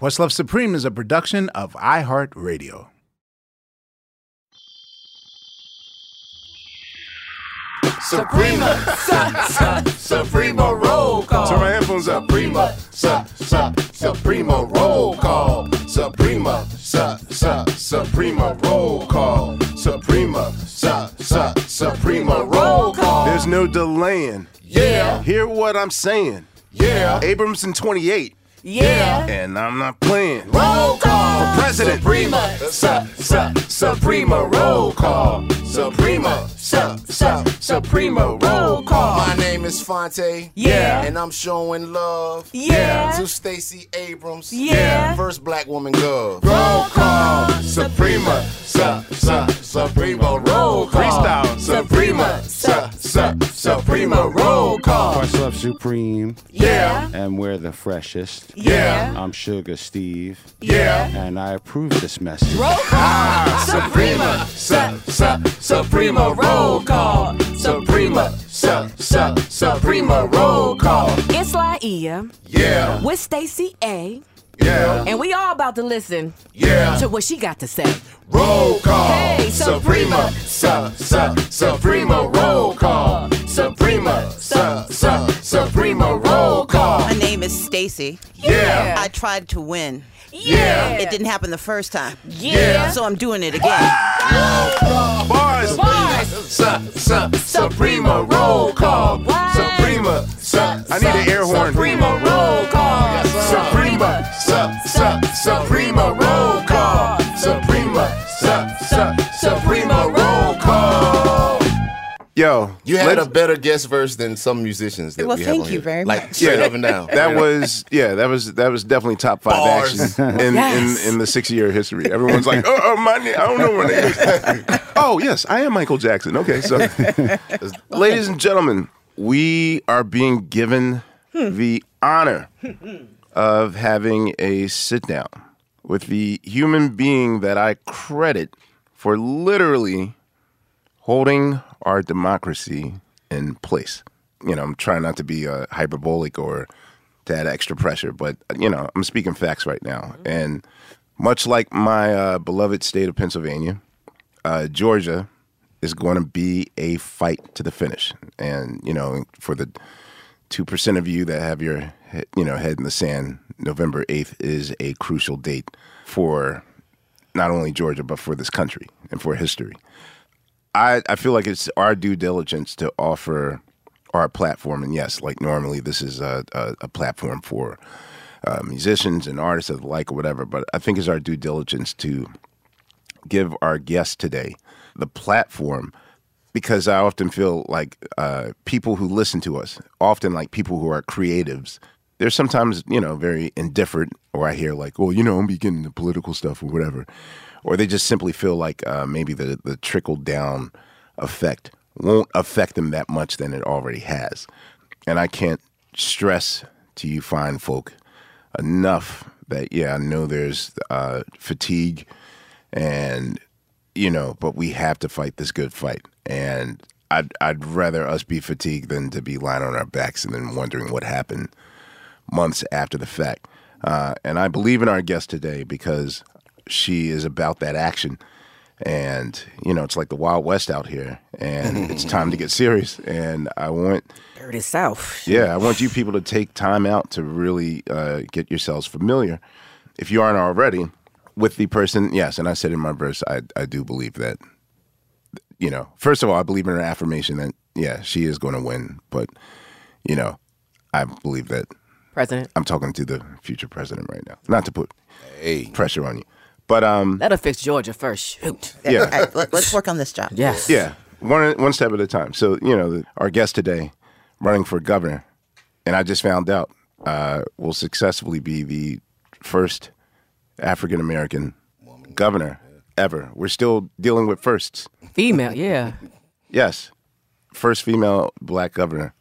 Questlove Supreme is a production of iHeartRadio. Suprema, su, su, Suprema roll call. Turn my headphones up. Suprema, su, su, Suprema roll call. Suprema, su, su, Suprema roll call. Suprema, su, su, Suprema roll call. There's no delaying. Yeah, Hear what I'm saying. yeah, Abramson 28, yeah. and I'm not playing. Roll call. For president. Suprema, su, su, Suprema roll call. Suprema, su, su, Suprema roll call. My name is Fonte. Yeah. And I'm showing love. Yeah. To Stacey Abrams. Yeah. First black woman gov. Roll call. Suprema, su, su, Suprema roll call. Freestyle. Suprema, su, su, Suprema roll call. What's up, Supreme, Yeah, and we're the freshest. yeah, I'm Sugar Steve, yeah. and I approve this message. Roll call. Ah, Suprema, su, su, Suprema roll call. Suprema, su, su, Suprema roll call. It's Laiya Yeah, with Stacy A. yeah, And we all about to listen yeah. to what she got to say. Roll call. Hey, Suprema, su, su, Suprema roll call. Suprema, su, su, Suprema roll call. My name is Stacy. Yeah, I tried to win. yeah, It didn't happen the first time. yeah. So I'm doing it again. Bars. Su, su, Suprema roll call. Suprema, su, I need an air horn. Suprema roll call. Suprema, su, su, Suprema roll call. Suprema, su, su, Suprema roll call. Yo, You had a better guest verse than some musicians that Well, we have thank on you here. very like, much. Straight Yeah. up and down. That was yeah, that was that was definitely top five Bars. action in, Yes. in in the six year history. Everyone's like, oh, oh my name, I don't know my name. oh yes, I am Michael Jackson. Okay, so ladies and gentlemen, we are being given hmm. the honor of having a sit down with the human being that I credit for literally holding our democracy in place. You know, I'm trying not to be uh, hyperbolic or to add extra pressure, but you know, I'm speaking facts right now. And much like my uh, beloved state of Pennsylvania, uh, Georgia is going to be a fight to the finish. And you know, for the two percent of you that have your you know head in the sand, November eighth is a crucial date for not only Georgia but for this country and for history. I, I feel like it's our due diligence to offer our platform, and yes, like normally this is a, a, a platform for uh, musicians and artists of the like or whatever, but I think it's our due diligence to give our guests today the platform because I often feel like uh, people who listen to us, often like people who are creatives, they're sometimes, you know, very indifferent, or I hear like, oh, you know, I'm be getting into political stuff or whatever. Or they just simply feel like uh, maybe the, the trickle down effect won't affect them that much than it already has. And I can't stress to you fine folk enough that, yeah, I know there's uh, fatigue and you know, but we have to fight this good fight. And I'd I'd rather us be fatigued than to be lying on our backs and then wondering what happened months after the fact. Uh, and I believe in our guest today because she is about that action. And you know, it's like the Wild West out here, and it's time to get serious. And I want Dirty South. yeah, I want you people to take time out to really uh, get yourselves familiar, if you aren't already, with the person. Yes, and I said in my verse, I I do believe that. You know, first of all, I believe in her affirmation that yeah, she is going to win. But you know, I believe that President. I'm talking to the future president right now. Not to put pressure on you, but um, That'll fix Georgia first. Shoot. Yeah. All right, let, us work on this job. Yes. Yeah, one one step at a time. So you know, the, our guest today, running for governor, and I just found out uh, will successfully be the first African American governor ever. We're still dealing with firsts. Female, yeah. Yes, first female black governor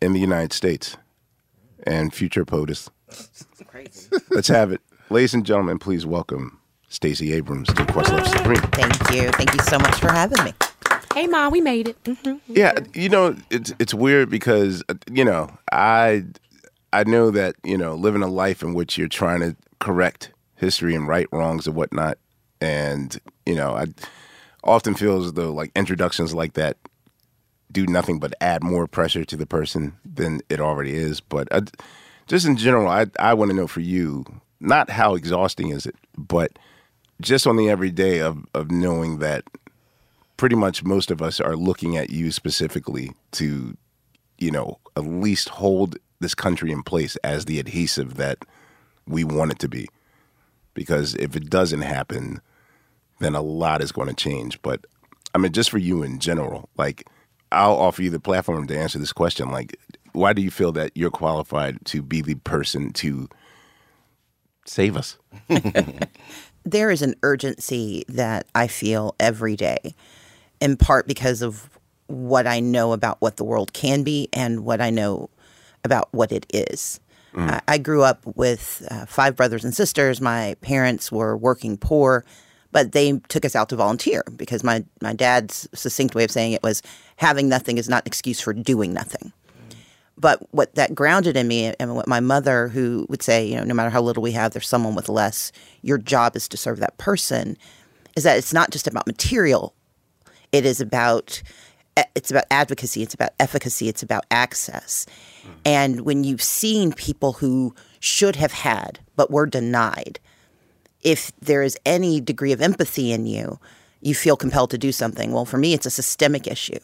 in the United States, and future POTUS. Let's have it, ladies and gentlemen. Please welcome Stacey Abrams to Questlove Supreme. Thank you. Thank you so much for having me. Hey, Mom, we made it. hmm Yeah, you know, it's it's weird because uh, you know, I I know that, you know, living a life in which you're trying to correct history and right wrongs and whatnot. And, you know, I often feel as though like introductions like that do nothing but add more pressure to the person than it already is. But I, just in general, I I want to know for you, not how exhausting is it, but just on the everyday of of knowing that pretty much most of us are looking at you specifically to, you know, at least hold this country in place as the adhesive that we want it to be. Because if it doesn't happen, then a lot is going to change. But I mean, just for you in general, like, I'll offer you the platform to answer this question. Like, why do you feel that you're qualified to be the person to save us? there is an urgency that I feel every day, in part because of what I know about what the world can be and what I know about what it is. I, I grew up with uh, five brothers and sisters. My parents were working poor, but they took us out to volunteer because my, my dad's succinct way of saying it was having nothing is not an excuse for doing nothing. But what that grounded in me, and what my mother, who would say, you know, no matter how little we have, there's someone with less. Your job is to serve that person. Is that it's not just about material. It is about eh, it's about advocacy. It's about efficacy. It's about access. And when you've seen people who should have had but were denied, if there is any degree of empathy in you, you feel compelled to do something. Well, for me, it's a systemic issue.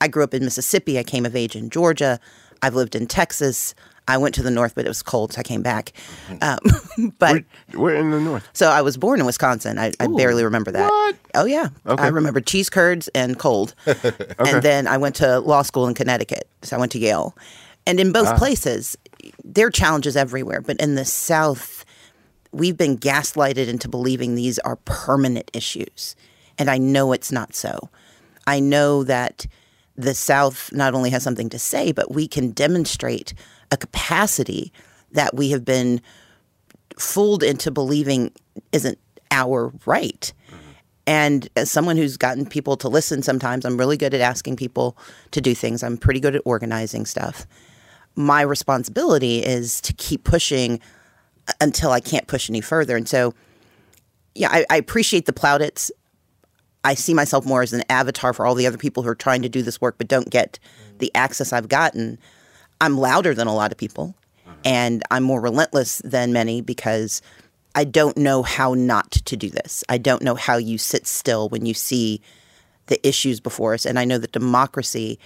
I grew up in Mississippi. I came of age in Georgia. I've lived in Texas. I went to the north, but it was cold, so I came back. Um, but We're in the north. so I was born in Wisconsin. I, I barely remember that. What? Oh yeah, Okay. I remember cheese curds and cold. okay. And then I went to law school in Connecticut. So I went to Yale, and in both places, there are challenges everywhere. But in the South, we've been gaslighted into believing these are permanent issues, and I know it's not so. I know that the South not only has something to say, but we can demonstrate a capacity that we have been fooled into believing isn't our right. And as someone who's gotten people to listen sometimes, I'm really good at asking people to do things. I'm pretty good at organizing stuff. My responsibility is to keep pushing until I can't push any further. And so, yeah, I, I appreciate the plaudits. I see myself more as an avatar for all the other people who are trying to do this work but don't get the access I've gotten. I'm louder than a lot of people and I'm more relentless than many because I don't know how not to do this. I don't know how you sit still when you see the issues before us. And I know that democracy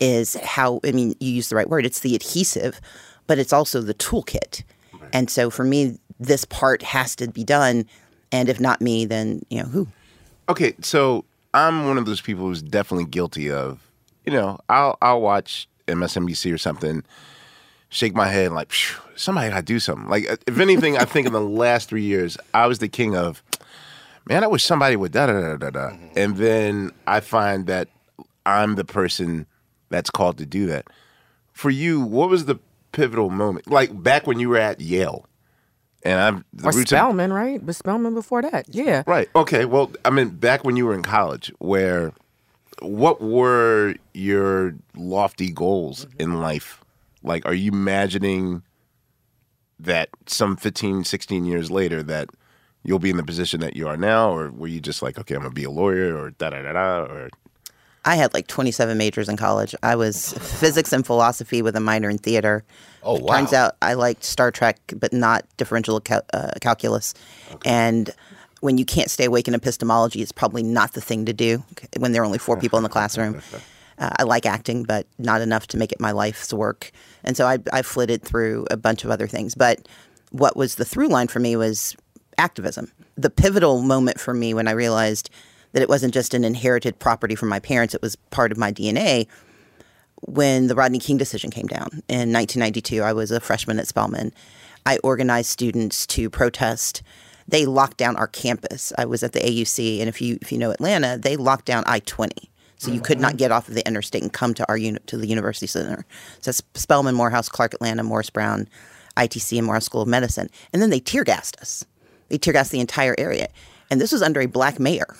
is how, I mean, you use the right word, it's the adhesive, but it's also the toolkit. And so for me, this part has to be done. And if not me, then, you know, who? Okay, so I'm one of those people who's definitely guilty of, you know, I'll I'll watch MSNBC or something, shake my head like, "Phew, somebody got to do something. Like, uh, if anything, I think in the last three years, I was the king of, man, I wish somebody would da da da da da. And then I find that I'm the person that's called to do that. For you, what was the pivotal moment? Like back when you were at Yale, and I'm the Or Spelman, right? But Spelman before that. Yeah. Right. Okay. Well, I mean, back when you were in college, where what were your lofty goals mm-hmm. in life? Like, are you imagining that some 15, 16 years later that you'll be in the position that you are now, or were you just like, okay, I'm gonna be a lawyer, or da da da da, or I had like 27 majors in college. I was physics and philosophy with a minor in theater. Oh, wow. Turns out I liked Star Trek, but not differential cal- uh, calculus. And when you can't stay awake in epistemology, it's probably not the thing to do when there are only four people in the classroom. Uh, I like acting, but not enough to make it my life's work. And so I, I flitted through a bunch of other things. But what was the through line for me was activism. The pivotal moment for me when I realized that it wasn't just an inherited property from my parents, it was part of my DNA. When the Rodney King decision came down in 1992, I was a freshman at Spelman. I organized students to protest. They locked down our campus. I was at the AUC, and if you if you know Atlanta, they locked down I 20. So you could not get off of the interstate and come to our unit to the University Center. So that's Spelman, Morehouse, Clark, Atlanta, Morris Brown, ITC, and Morehouse School of Medicine. And then they tear gassed us. They tear gassed the entire area, and this was under a black mayor.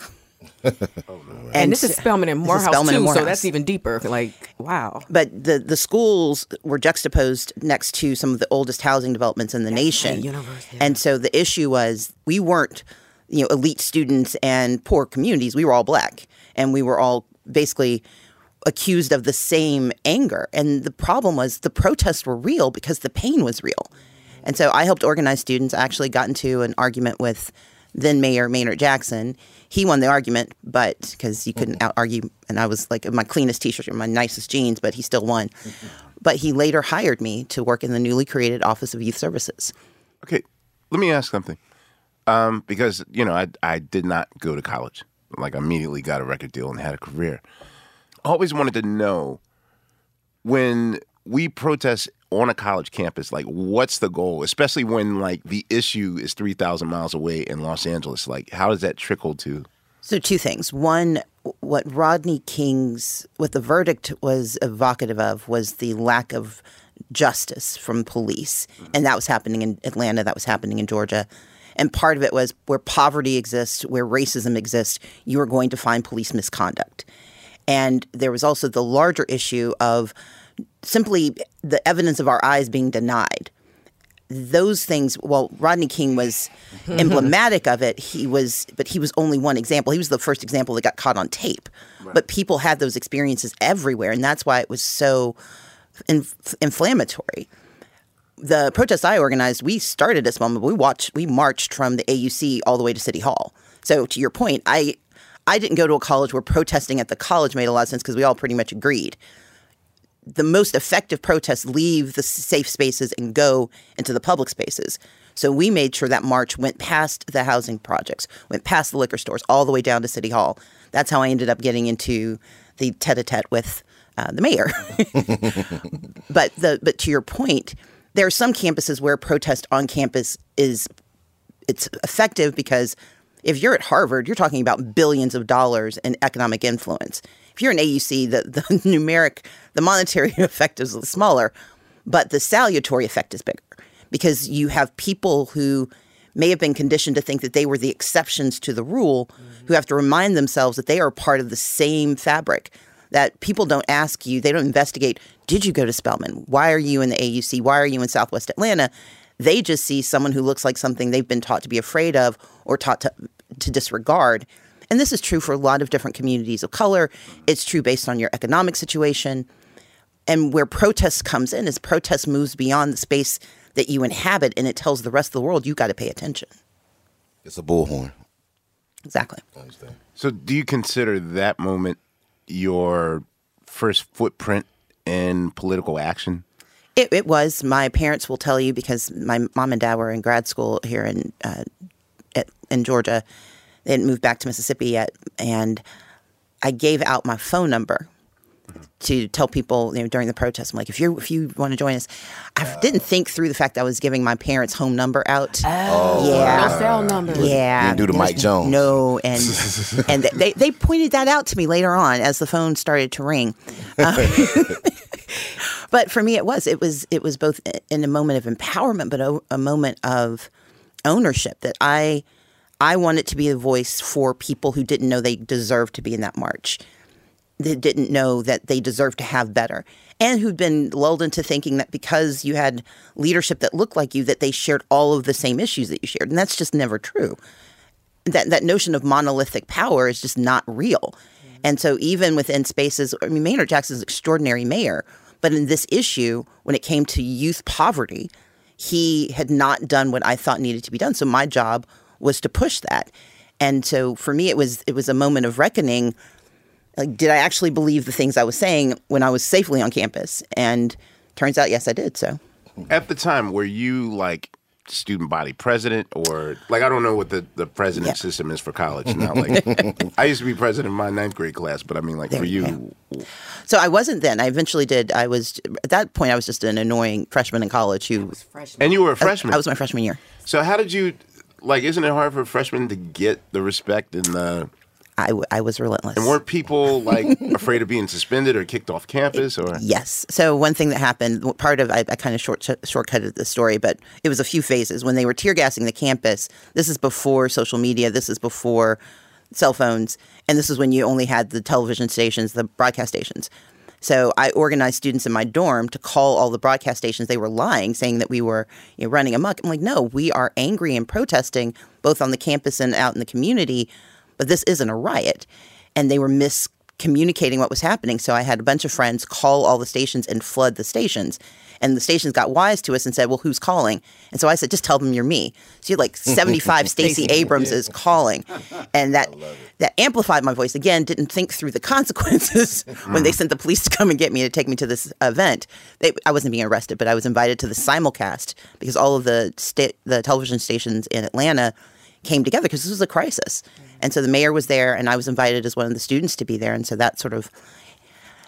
Oh, and, this is Spelman and Morehouse Spelman too, and so that's even deeper. Like, wow. But the the schools were juxtaposed next to some of the oldest housing developments in the nation. university, And so the issue was we weren't, you know, elite students and poor communities. We were all black, and we were all basically accused of the same anger. And the problem was the protests were real because the pain was real. And so I helped organize students. I actually got into an argument with then Mayor Maynard Jackson. He won the argument, but because you couldn't out argue, and I was like my cleanest t-shirt and my nicest jeans, but he still won. But he later hired me to work in the newly created Office of Youth Services. Okay, let me ask something. Um, because you know, I I did not go to college. Like, I immediately got a record deal and had a career. I always wanted to know when we protest on a college campus, like, what's the goal? Especially when like the issue is three thousand miles away in Los Angeles. Like, how does that trickle to? So two things. One, what Rodney King's, what the verdict was evocative of was the lack of justice from police, mm-hmm. and that was happening in Atlanta. That was happening in Georgia. And part of it was where poverty exists, where racism exists, you are going to find police misconduct. And there was also the larger issue of simply the evidence of our eyes being denied. Those things, well, Rodney King was emblematic of it. He was, but he was only one example. He was the first example that got caught on tape. But people had those experiences everywhere, and that's why it was so inf- inflammatory the protest I organized, we started at Spelman. but We watched, we marched from the AUC all the way to City Hall. So to your point, I, I didn't go to a college where protesting at the college made a lot of sense because we all pretty much agreed. The most effective protests leave the safe spaces and go into the public spaces. So we made sure that march went past the housing projects, went past the liquor stores, all the way down to City Hall. That's how I ended up getting into the tete-a-tete with uh, the mayor. but the but to your point, there are some campuses where protest on campus is it's effective because if you're at Harvard, you're talking about billions of dollars in economic influence. If you're an AUC, the, the numeric, the monetary effect is smaller, but the salutary effect is bigger because you have people who may have been conditioned to think that they were the exceptions to the rule who have to remind themselves that they are part of the same fabric that people don't ask you, they don't investigate, did you go to Spelman? Why are you in the AUC? Why are you in Southwest Atlanta? They just see someone who looks like something they've been taught to be afraid of or taught to, to disregard. And this is true for a lot of different communities of color. It's true based on your economic situation. And where protest comes in is protest moves beyond the space that you inhabit and it tells the rest of the world you got to pay attention. It's a bullhorn. Exactly. So, do you consider that moment your first footprint in political action? It, it was. My parents will tell you because my mom and dad were in grad school here in uh, in Georgia. They hadn't moved back to Mississippi yet, and I gave out my phone number to tell people you know, during the protest. I'm like, if you if you want to join us, I didn't think through the fact I was giving my parents' home number out. Oh, yeah, No cell numbers. yeah, You didn't do the Mike Jones. No, and and they they pointed that out to me later on as the phone started to ring. Uh, but for me, it was it was it was both in a moment of empowerment, but a, a moment of ownership that I I wanted to be a voice for people who didn't know they deserved to be in that march. That didn't know that they deserved to have better. And who'd been lulled into thinking that because you had leadership that looked like you, that they shared all of the same issues that you shared. And that's just never true. That that notion of monolithic power is just not real. And so even within spaces, I mean Maynard Jackson's an extraordinary mayor, but in this issue, when it came to youth poverty, he had not done what I thought needed to be done. So my job was to push that. And so for me it was it was a moment of reckoning like did I actually believe the things I was saying when I was safely on campus? And turns out yes I did. So At the time, were you like student body president or like I don't know what the, the president Yeah. system is for college now. Like I used to be president of my ninth grade class, but I mean like There for you you, So I wasn't then. I eventually did. I was at that point. I was just an annoying freshman in college who. and you were a freshman. I was my freshman year. so how did you like? Isn't it hard for freshmen to get the respect and the? I, w- I was relentless. And weren't people like afraid of being suspended or kicked off campus or? Yes. So one thing that happened, part of I, I kind of short shortcutted the story, but it was a few phases when they were tear gassing the campus. This is before social media. This is before cell phones, and this is when you only had the television stations, the broadcast stations. So I organized students in my dorm to call all the broadcast stations. They were lying, saying that we were you know, running amok. I'm like, no, we are angry and protesting both on the campus and out in the community, but this isn't a riot. And they were miscommunicating what was happening. So I had a bunch of friends call all the stations and flood the stations. And the stations got wise to us and said, well, who's calling? And so I said, just tell them you're me. So you had like 75 Stacey Abrams is calling. And that that amplified my voice. Again, didn't think through the consequences when they sent the police to come and get me to take me to this event. They, I wasn't being arrested, but I was invited to the simulcast because all of the sta- the television stations in Atlanta came together because this was a crisis. And so the mayor was there, and I was invited as one of the students to be there. And so that sort of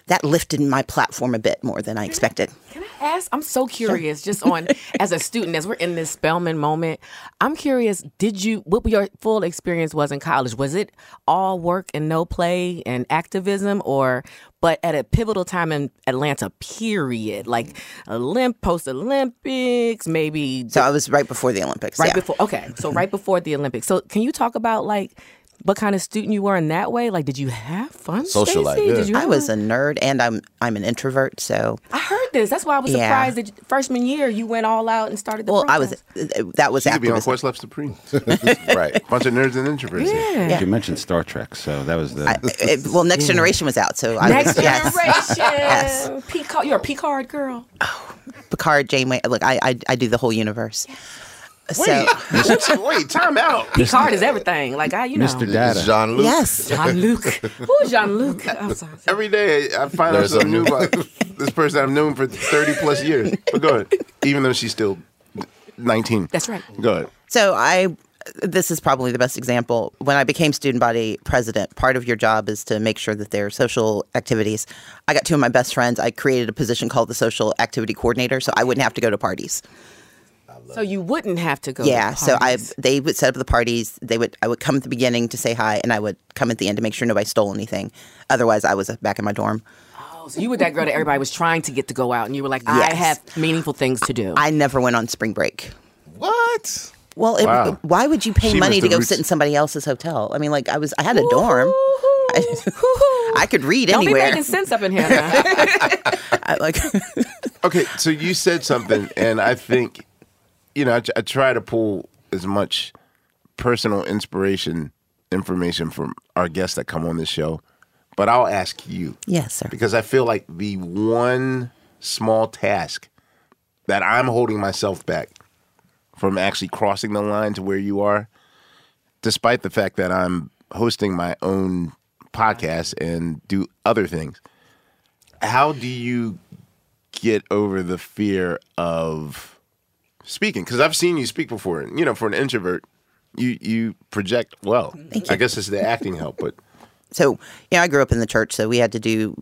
that lifted my platform a bit more than I expected. Can I ask? I'm so curious, just on as a student, as we're in this Spelman moment. I'm curious. Did you what your full experience was in college? Was it all work and no play and activism, or but at a pivotal time in Atlanta? Period. Like Olymp post Olympics, maybe. So I was right before the Olympics. Right yeah. before. Okay, so right before the Olympics. So can you talk about like? What kind of student you were in that way? Like, did you have fun? Socialite, Stacey? yeah. Did you I was fun? a nerd, and I'm I'm an introvert. So I heard this. That's why I was Yeah. surprised that freshman year you went all out and started the well, I was uh, uh, that was She could be on. Questlove Supreme. right. Bunch of nerds and introverts. here. Yeah. You mentioned Star Trek, so that was the. I, it, well, Next Generation was out, so I Next was yes. generation. Yes. Picard, you're a Picard girl. Oh, Picard, Janeway. Look, I, I I do the whole universe. So Wait, wait, time out. Picard is everything. Like I, you know. Mr. Data. Jean Luc. yes, Jean Luc. Who's Jean Luc? I'm sorry. Every day I find out There's something a- new about this person I've known for 30 plus years. But go ahead. Even though she's still 19. That's right. Go ahead. So I this is probably the best example. When I became student body president, part of your job is to make sure that there are social activities. I got two of my best friends. I created a position called the social activity coordinator, so I wouldn't have to go to parties. So you wouldn't have to go. to yeah, so I they would set up the parties. They would I would come at the beginning to say hi, and I would come at the end to make sure nobody stole anything. Otherwise, I was uh, back in my dorm. Oh, so you were that girl that everybody was trying to get to go out, and you were like, I Yes. have meaningful things to do. I never went on spring break. What? Well, it, Wow. why would you pay She money to go roots- sit in somebody else's hotel? I mean, like I was, I had a dorm. I could read Don't anywhere. be making sense up in here. I, like, Okay, so you said something, and I think, you know, I, I try to pull as much personal inspiration information from our guests that come on this show, but I'll ask you yes, sir. because I feel like the one small task that I'm holding myself back from actually crossing the line to where you are, despite the fact that I'm hosting my own podcast and do other things. How do you get over the fear of speaking? Because I've seen you speak before. and, You know, for an introvert, you you project well. Thank you. I you. guess it's the acting help, but So, yeah, I grew up in the church, so we had to do,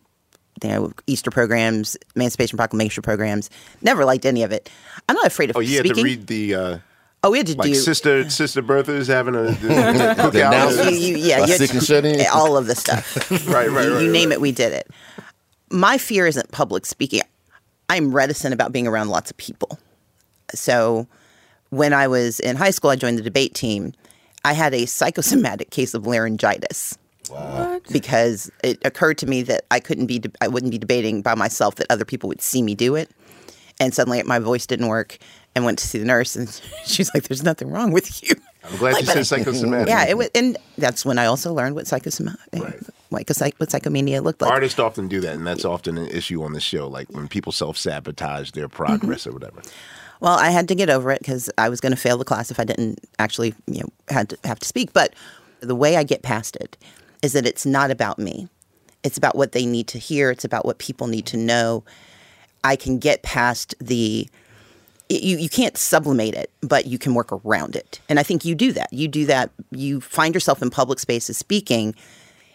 you know, Easter programs, Emancipation Proclamation programs. Never liked any of it. I'm not afraid of oh, you had speaking. to read the. Uh, oh, we had to like do sister sister Bertha's having a, cookout. you, you, yeah, By you to- and shut in? all of the stuff. Right, right, You, right, you name right. it, we did it. My fear isn't public speaking. I'm reticent about being around lots of people. So when I was in high school, I joined the debate team. I had a psychosomatic case of laryngitis. Because it occurred to me that I couldn't be, I wouldn't be debating by myself. That other people would see me do it, and suddenly my voice didn't work. And went to see the nurse, and she's like, "There's nothing wrong with you." I'm glad you said psychosomatic. Yeah, it was, and that's when I also learned what psychosomatic, like psych, what psychomania looked like. Artists often do that, and that's often an issue on the show. Like when people self sabotage their progress or whatever. Well, I had to get over it because I was going to fail the class if I didn't actually, you know, had to have to speak. But the way I get past it is that it's not about me. It's about what they need to hear. It's about what people need to know. I can get past the you, you can't sublimate it, but you can work around it. And I think you do that. You do that. You find yourself in public spaces speaking.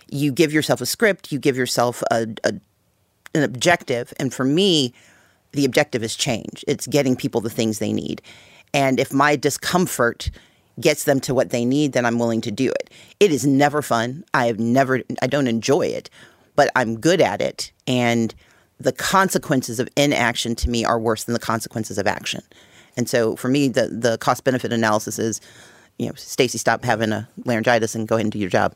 You give yourself a script. You give yourself a, a an objective. And for me, the objective is change. It's getting people the things they need. And if my discomfort gets them to what they need, then I'm willing to do it. It is never fun. I have never, I don't enjoy it, but I'm good at it. And the consequences of inaction to me are worse than the consequences of action. And so for me, the, the cost benefit analysis is, you know, Stacy, stop having a laryngitis and go ahead and do your job.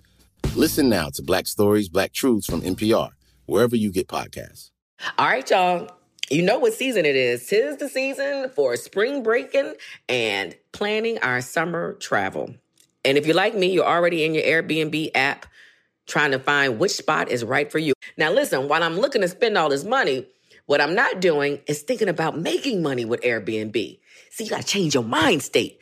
Listen now to Black Stories, Black Truths from NPR, wherever you get podcasts. All right, y'all. You know what season it is. Tis the season for spring breaking and planning our summer travel. And if you're like me, you're already in your Airbnb app trying to find which spot is right for you. Now, listen, while I'm looking to spend all this money, what I'm not doing is thinking about making money with Airbnb. See, you got to change your mind state.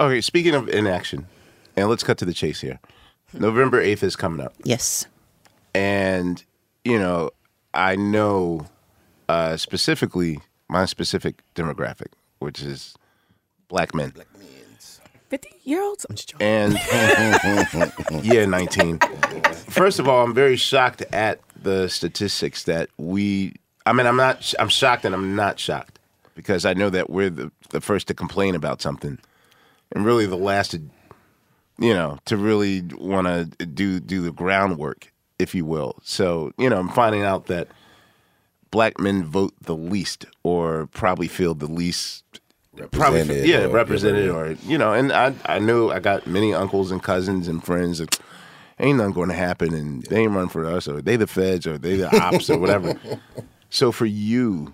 Okay, speaking of inaction, and let's cut to the chase here. November 8th is coming up. Yes. And, you know, I know uh, specifically my specific demographic, which is black men. Black men, 50 year olds? I'm just joking. And yeah, 19. First of all, I'm very shocked at the statistics that we. I mean, I'm not. I'm shocked, and I'm not shocked because I know that we're the, the first to complain about something, and really the last to, you know, to really want to do do the groundwork, if you will. So you know, I'm finding out that black men vote the least, or probably feel the least. Probably, Represented yeah, or- represented, or you know, and I I know I got many uncles and cousins and friends that ain't nothing going to happen, and they ain't run for us, or they the feds, or they the ops, or whatever. So for you,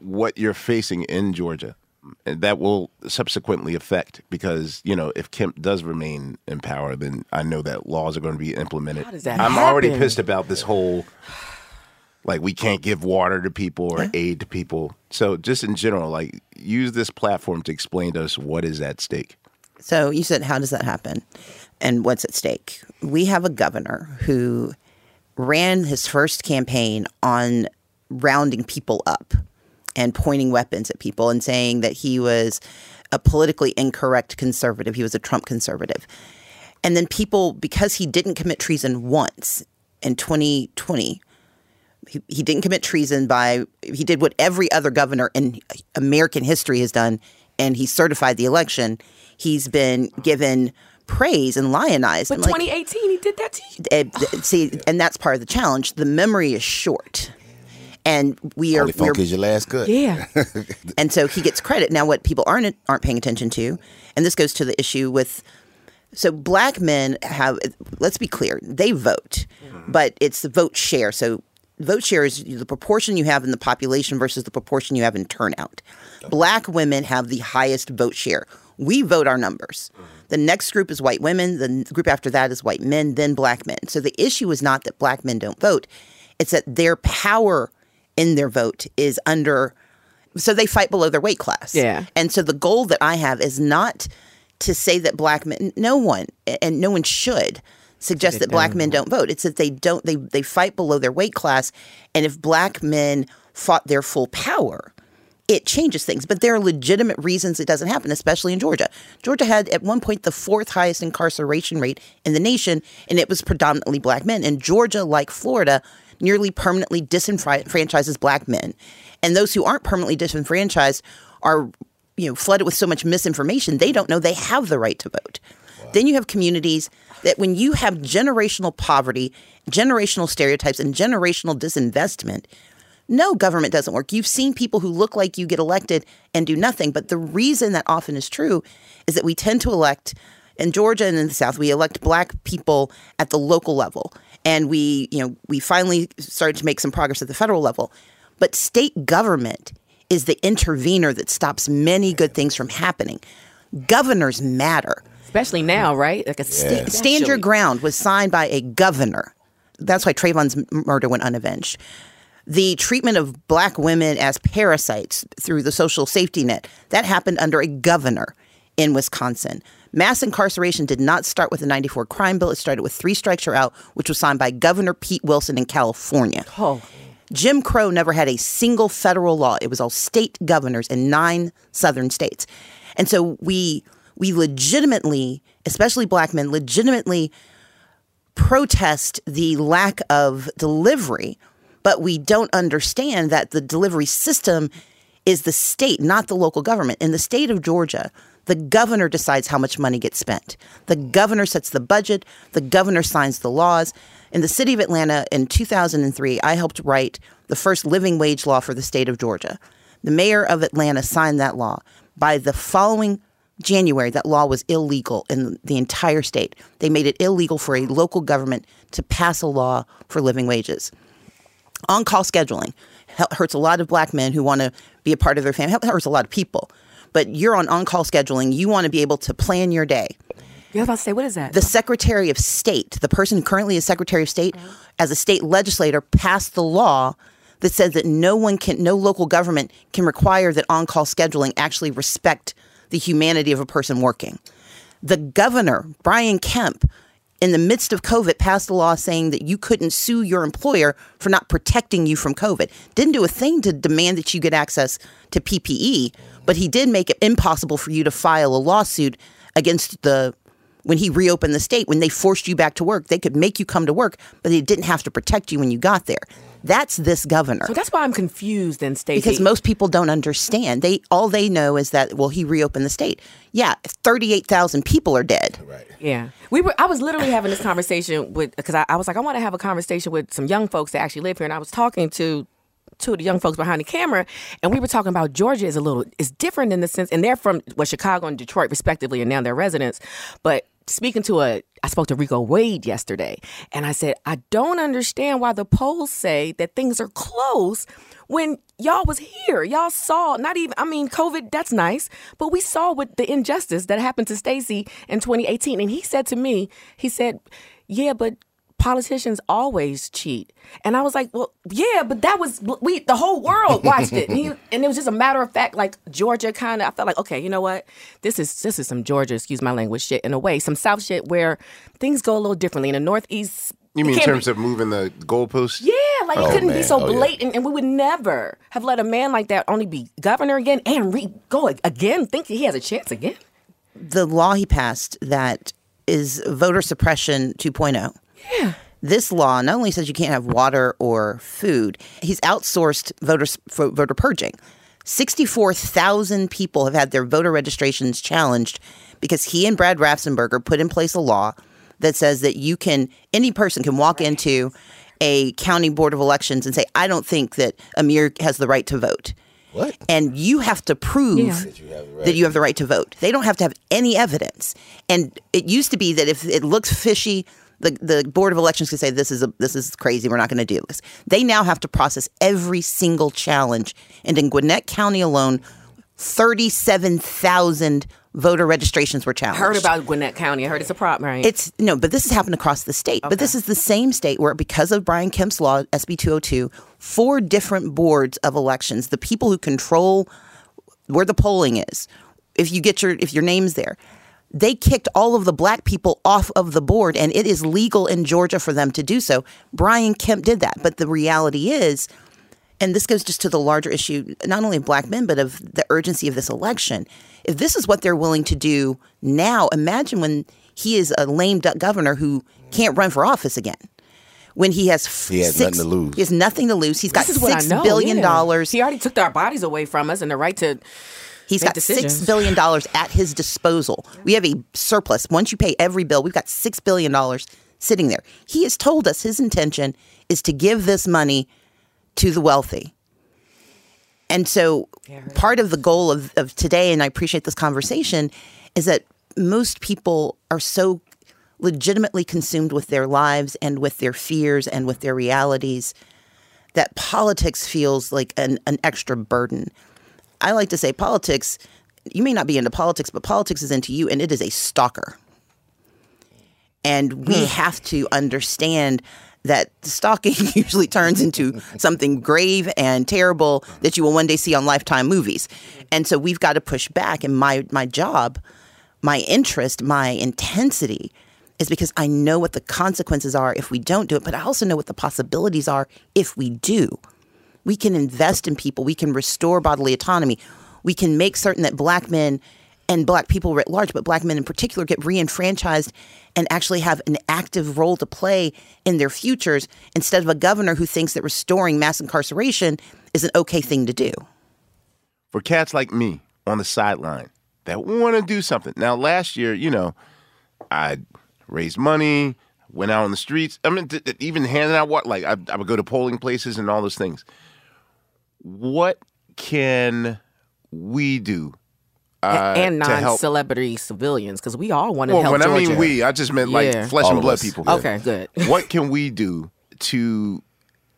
what you're facing in Georgia, that will subsequently affect because you know if Kemp does remain in power, then I know that laws are going to be implemented. How does that I'm already pissed about this whole like we can't give water to people or aid to people. So just in general, like use this platform to explain to us what is at stake. So you said, how does that happen? And what's at stake? We have a governor who ran his first campaign on rounding people up and pointing weapons at people and saying that he was a politically incorrect conservative. He was a Trump conservative. And then people, because he didn't commit treason once in 2020, he, he didn't commit treason by he did what every other governor in American history has done, and he certified the election. He's been given praise and lionized. But I'm like, 2018, he did that to you. eh, see, and that's part of the challenge. The memory is short, and we are Only funk we're- is your last cut. Yeah. and so he gets credit. Now, what people aren't aren't paying attention to, and this goes to the issue with, so black men have. Let's be clear, they vote, mm-hmm. but it's the vote share. So vote share is the proportion you have in the population versus the proportion you have in turnout. Black women have the highest vote share. We vote our numbers. Mm-hmm. The next group is white women. The group after that is white men, then black men. So the issue is not that black men don't vote; it's that their power in their vote is under so they fight below their weight class. Yeah. And so the goal that I have is not to say that black men no one and no one should suggest that black men don't vote. It's that they don't they they fight below their weight class and if black men fought their full power it changes things, but there are legitimate reasons it doesn't happen, especially in Georgia. Georgia had at one point the fourth highest incarceration rate in the nation, and it was predominantly black men. And Georgia, like Florida, nearly permanently disenfranchises black men. And those who aren't permanently disenfranchised are, you know, flooded with so much misinformation, they don't know they have the right to vote. Then you have communities that when you have generational poverty, generational stereotypes, and generational disinvestment, no, government doesn't work. You've seen people who look like you get elected and do nothing. But the reason that often is true is that we tend to elect in Georgia and in the South, we elect black people at the local level. And we, you know, we finally started to make some progress at the federal level. But state government is the intervener that stops many good things from happening. Governors matter. Especially now, right? Like a Sta- Stand Your Ground was signed by a governor. That's why Trayvon's murder went unavenged. The treatment of black women as parasites through the social safety net, that happened under a governor in Wisconsin. Mass incarceration did not start with the 94 crime bill. It started with Three Strikes You're Out, which was signed by Governor Pete Wilson in California. Oh. Jim Crow never had a single federal law. It was all state governors in nine southern states. And so we we legitimately, especially black men, legitimately protest the lack of delivery, but we don't understand that the delivery system is the state, not the local government. In the state of Georgia, the governor decides how much money gets spent. The governor sets the budget, the governor signs the laws. In the city of Atlanta in 2003, I helped write the first living wage law for the state of Georgia. The mayor of Atlanta signed that law. By the following January, that law was illegal in the entire state. They made it illegal for a local government to pass a law for living wages. On call scheduling hurts a lot of black men who want to be a part of their family, it hurts a lot of people. But you're on on call scheduling, you want to be able to plan your day. Was about to say, what is that? The Secretary of State, the person who currently is Secretary of State, mm-hmm. as a state legislator, passed the law that says that no one can, no local government can require that on call scheduling actually respect the humanity of a person working. The governor, Brian Kemp, in the midst of COVID, passed a law saying that you couldn't sue your employer for not protecting you from COVID. Didn't do a thing to demand that you get access to PPE, but he did make it impossible for you to file a lawsuit against the when he reopened the state, when they forced you back to work, they could make you come to work, but they didn't have to protect you when you got there. That's this governor. So that's why I'm confused then, Stacey. Because most people don't understand. They all they know is that well, he reopened the state. Yeah, thirty eight thousand people are dead. Right. Yeah, we were. I was literally having this conversation with because I, I was like, I want to have a conversation with some young folks that actually live here, and I was talking to two of the young folks behind the camera, and we were talking about Georgia is a little is different in the sense, and they're from well Chicago and Detroit respectively, and now they're residents, but speaking to a I spoke to Rico Wade yesterday and I said I don't understand why the polls say that things are close when y'all was here. Y'all saw not even I mean COVID that's nice, but we saw what the injustice that happened to Stacey in 2018 and he said to me, he said, "Yeah, but politicians always cheat. And I was like, well, yeah, but that was we the whole world watched it. And, he, and it was just a matter of fact, like Georgia kind of I felt like, okay, you know what? This is this is some Georgia, excuse my language shit in a way, some South shit where things go a little differently. In the Northeast You mean in it can't terms of moving the goalposts? yeah, like Oh, it couldn't be man. so Oh, yeah. blatant, and we would never have let a man like that only be governor again and re- go again, thinking he has a chance again. the law he passed that is voter suppression 2.0. Yeah. This law not only says you can't have water or food, he's outsourced voter for voter purging. 64,000 people have had their voter registrations challenged because he and Brad Raffensperger put in place a law that says that you can any person can walk into a county board of elections and say I don't think that Amir has the right to vote. What? And you have to prove Yeah. that you have the right to vote. They don't have to have any evidence. And it used to be that if it looks fishy, the, the board of elections could say this is a, this is crazy. We're not going to do this. They now have to process every single challenge. And in Gwinnett County alone, thirty-seven thousand voter registrations were challenged. I Heard about Gwinnett County. I heard it's a problem, right? It's no, but this has happened across the state. But this is the same state where, because of Brian Kemp's law, SB 202, four different boards of elections, the people who control where the polling is, if you get your if your name's there, they kicked all of the black people off of the board, and it is legal in Georgia for them to do so. Brian Kemp did that, but the reality is. And this goes just to the larger issue, not only of black men, but of the urgency of this election. If this is what they're willing to do now, imagine when he is a lame duck governor who can't run for office again. When he has f- He has six- nothing to lose. He has nothing to lose. He's got this is six know, billion yeah. dollars. He already took our bodies away from us and the right to. He's make got decisions. six billion dollars at his disposal. We have a surplus. Once you pay every bill, we've got six billion dollars sitting there. He has told us his intention is to give this money to the wealthy. And so part of the goal of, of today, and I appreciate this conversation, is that most people are so legitimately consumed with their lives and with their fears and with their realities that politics feels like an, an extra burden. I like to say politics, you may not be into politics, but politics is into you and it is a stalker. And we hmm. have to understand that stalking usually turns into something grave and terrible that you will one day see on Lifetime movies. And so we've got to push back. And my, my job, my interest, my intensity is because I know what the consequences are if we don't do it, but I also know what the possibilities are if we do. We can invest in people, we can restore bodily autonomy, we can make certain that black men and black people writ large, but black men in particular, get reenfranchised and actually have an active role to play in their futures instead of a governor who thinks that restoring mass incarceration is an okay thing to do. for cats like me on the sideline that want to do something. Now, last year, you know, I raised money, went out on the streets. I mean, even handing out what, like, I, I would go to polling places and all those things. What can we do? Uh, and non-celebrity civilians, because we all want to Well, help when I mean we, I just meant like Yeah. flesh All and blood us. people. Okay, good. what can we do to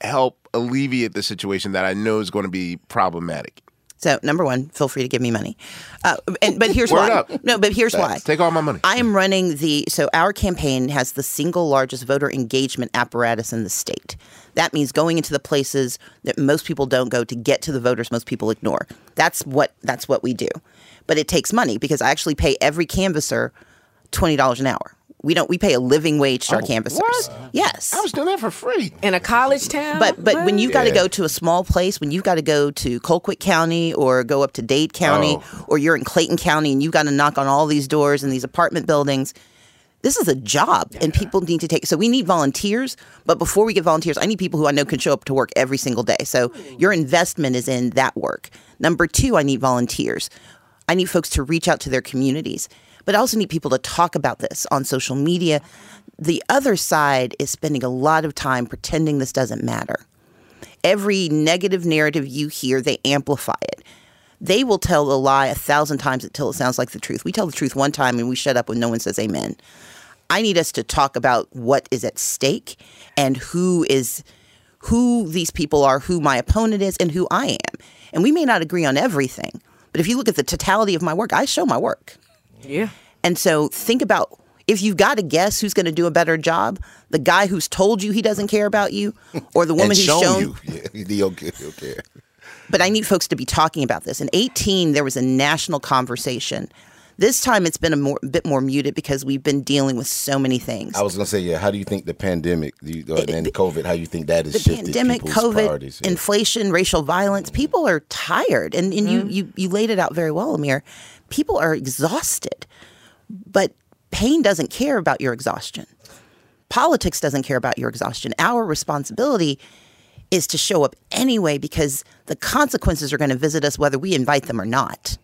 help alleviate the situation that I know is going to be problematic? So, number one, feel free to give me money. Uh, and but here's why. up. No, but here's why. Take all my money. I am running the so our campaign has the single largest voter engagement apparatus in the state. That means going into the places that most people don't go to get to the voters most people ignore. That's what that's what we do. But it takes money because I actually pay every canvasser twenty dollars an hour. We don't we pay a living wage to our Oh, canvassers. what? Yes. I was doing that for free. in a college town. But but when you've got to Yeah. go to a small place, when you've got to go to Colquitt County or go up to Dade County, Oh. or you're in Clayton County and you've got to knock on all these doors in these apartment buildings, this is a job and people need to take so we need volunteers but before we get volunteers i need people who i know can show up to work every single day so hmm. your investment is in that work number two i need volunteers i need folks to reach out to their communities but i also need people to talk about this on social media the other side is spending a lot of time pretending this doesn't matter every negative narrative you hear they amplify it they will tell a lie a thousand times until it sounds like the truth. We tell the truth one time and we shut up when no one says amen. I need us to talk about what is at stake and who is who these people are, who my opponent is, and who I am. And we may not agree on everything, but if you look at the totality of my work, I show my work. Yeah. And so think about if you've got to guess who's going to do a better job, the guy who's told you he doesn't care about you, or the woman who's shown shown you. Yeah, he'll, he'll care. but I need folks to be talking about this. In 18, there was a national conversation. This time it's been a more, bit more muted because we've been dealing with so many things. I was gonna say, yeah. How do you think the pandemic the, uh, and COVID? How do you think that has the shifted pandemic, people's COVID, priorities? Yeah. inflation, racial violence. People are tired, and, and you, you you laid it out very well, Amir. People are exhausted, but pain doesn't care about your exhaustion. Politics doesn't care about your exhaustion. Our responsibility is to show up anyway because the consequences are going to visit us whether we invite them or not.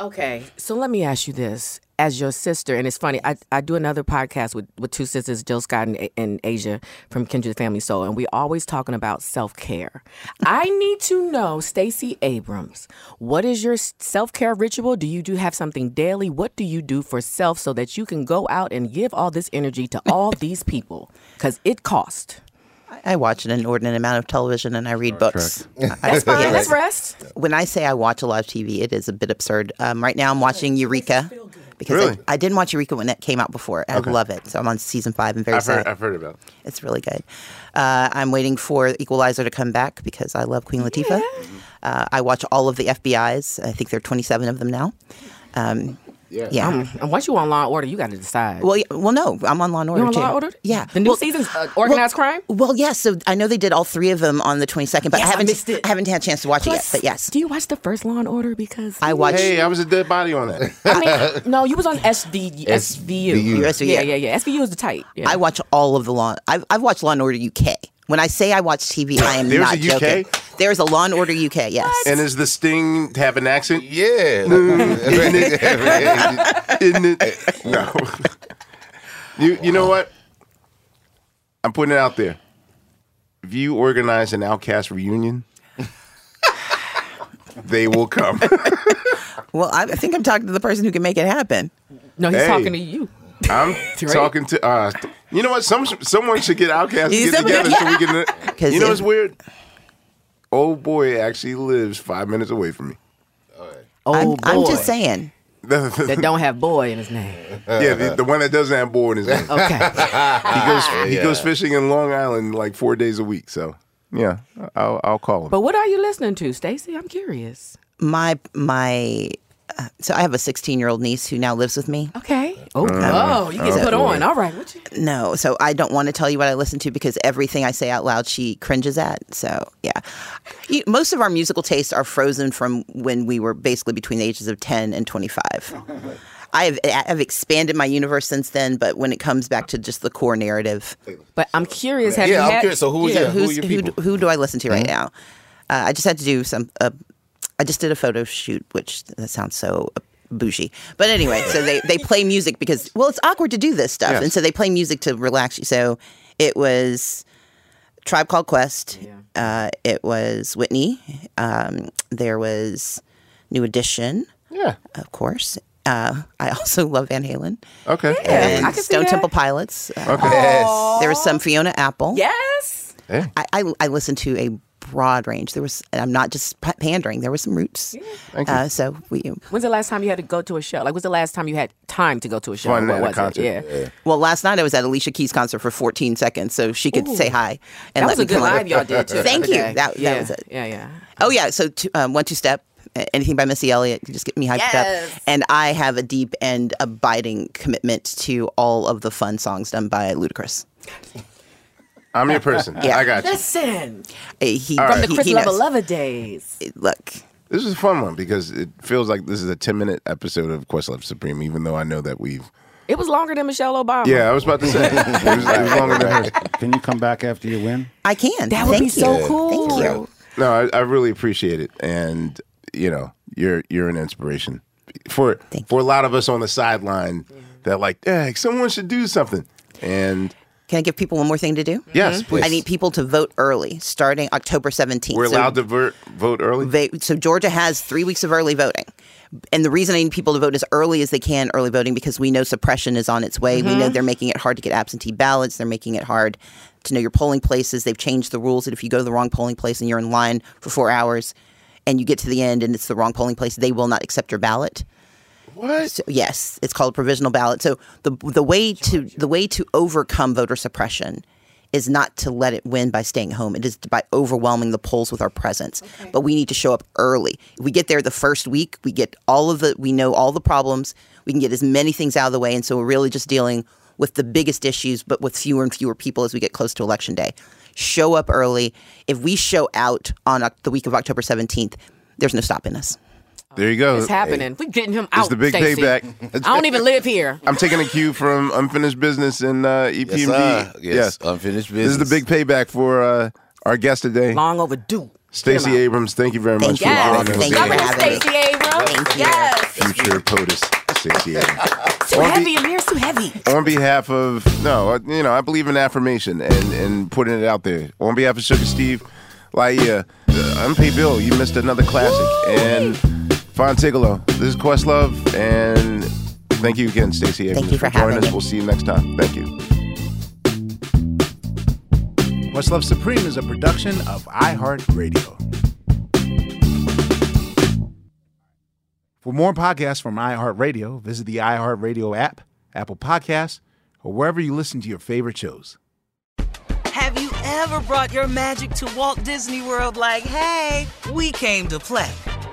Okay, so let me ask you this. As your sister, and it's funny, I, I do another podcast with, with two sisters, Jill Scott and, and Aja from Kindred Family Soul, and we always talking about self care. I need to know, Stacey Abrams, what is your self care ritual? Do you do have something daily? What do you do for self so that you can go out and give all this energy to all these people? Because it costs. I watch an inordinate amount of television and I read books. That's fine. That's rest. When I say I watch a lot of TV, it is a bit absurd. Um, right now, I'm watching Eureka because Really? I, I didn't watch Eureka when it came out before. I love it. So I'm on season five and very I've sad. heard, I've heard about it. It's really good. Uh, I'm waiting for Equalizer to come back because I love Queen Latifah. Uh, I watch all of the FBI's. I think there are 27 of them now. Um, Yeah. yeah. Um, and once you on Law and Order, you got to decide. well, yeah, well, no, I'm on Law and Order you on too. Law and Order? Yeah, The new Well- season's uh, organized crime. Well, yes. so I know they did all three of them on the 22nd, but Yes, I I haven't missed it. I haven't had a chance to watch it yet. But yes, Do you watch the first Law and Order? Because I watched. Hey, I was a dead body on that. I mean, no, you was on SV, SVU. SVU. Yeah, yeah, yeah. SVU is the tight. Yeah. I watch all of the Law. I've, I've watched Law and Order UK. When I say I watch TV, I am There's not a UK? joking. There's a Law and Order UK. Yes. and does the sting have an accent? Yeah. Isn't it? No. you you know what? I'm putting it out there. If you organize an outcast reunion, they will come. Well, I, I think I'm talking to the person who can make it happen. no, he's Hey. talking to you. I'm talking to uh you know what? Some someone should get outcast to get said- together so we can 'Cause You know if- what's weird? Old boy actually lives five minutes away from me. Oh I'm, boy, I'm just saying. that don't have boy in his name. yeah, the, the one that doesn't have boy in his name. Okay. He goes he goes fishing in Long Island like four days a week. So yeah, I'll I'll call him. but what are you listening to, Stacey? I'm curious. My my. Uh, so I have a 16 year old niece who now lives with me. Okay. Oh, oh, you get put on. All right. What you? No, so I don't want to tell you what I listen to because everything I say out loud she cringes at. So yeah, you, most of our musical tastes are frozen from when we were basically between the ages of 10 and 25. I have I've expanded my universe since then, but when it comes back to just the core narrative, But I'm curious. Have you yeah, I'm had? curious. So who, yeah, yeah, who are your who, do- who do I listen to right now? Uh, I just had to do some. Uh, I just did a photo shoot, which that sounds so bougie. But anyway, so they, they play music because well, it's awkward to do this stuff, Yes. and so they play music to relax you. So it was Tribe Called Quest. Uh, it was Whitney. Um, there was New Edition, yeah. of course. Uh, I also love Van Halen Okay. and I Stone. Temple Pilots. Uh, Okay. There was some Fiona Apple. Yes. Hey. I, I, I listened to a broad range. There was, and I'm not just pandering. There were some roots. Thank you. Uh, so we, When's the last time you had to go to a show? Like, when's the last time you had time to go to a show? Fun What was concert. it? Yeah. well, last night I was at Alicia Keys' concert for 14 seconds, so she could say hi and That let was a good live y'all did too. Thank other you. day. That- that yeah. was it. Yeah, yeah. Oh yeah, so two, um, one two step. Anything by Missy Elliott, you just get me hyped Yes. up. And I have a deep and abiding commitment to all of the fun songs done by Ludacris. I'm your person. Yeah. I got you. Listen, Uh, He, All from right. the Chris he Lover knows. Lover days. Look, This is a fun one because it feels like this is a 10 minute episode of Questlove Supreme, even though I know that we've It was longer than Michelle Obama. Yeah, I was about to say. it, was, it was longer than hers. Can you come back after you win? I can. That would Thank be you. so cool. Thank you. No, I, I really appreciate it, and you know, you're you're an inspiration for for a lot of us on the sideline that like, yeah, someone should do something, and Can I give people one more thing to do? Yes, mm-hmm. please. I need people to vote early, starting October 17th. we're So allowed to vote vote early. va- so Georgia has three weeks of early voting. And the reason I need people to vote as early as they can early voting because we know suppression is on its way. We know mm-hmm. they're making it hard to get absentee ballots. They're making it hard to know your polling places. They've changed the rules that if you go to the wrong polling place and you're in line for four hours and you get to the end and it's the wrong polling place, they will not accept your ballot. What? So, yes, it's called a provisional ballot. So the the way to the way to overcome voter suppression is not to let it win by staying home. It is by overwhelming the polls with our presence. But we need to show up early. If we get there the first week, we get all of the we know all the problems. We can get as many things out of the way, and so we're really just dealing with the biggest issues, but with fewer and fewer people as we get close to election day. Show up early. If we show out on the week of October seventeenth, there's no stopping us. There you go. It's happening. We're getting him out. It's the big Stacey. payback. I don't even live here. I'm taking a cue from Unfinished Business and uh, EPMD. Yes, sir. Yes, Unfinished Business. This is the big payback for uh, our guest today, Long overdue. Stacey Abrams. Thank you very much for Yes. joining us. Thank you Love for you, having. Stacey Abrams. Thank you. Yes. Future POTUS, Stacey Abrams. Too On be- heavy. Amir's too heavy. on behalf of no, uh, you know, I believe in affirmation and and putting it out there. On behalf of Sugar Steve, Laiya, uh, Unpaid Bill, you missed another classic, and Fontigolo. This is Questlove, and thank you again, Stacey Abrams, you for joining us. me. We'll see you next time. Thank you. Questlove Supreme is a production of iHeartRadio. For more podcasts from iHeartRadio, visit the iHeartRadio app, Apple Podcasts, or wherever you listen to your favorite shows. Have you ever brought your magic to Walt Disney World like, hey, we came to play?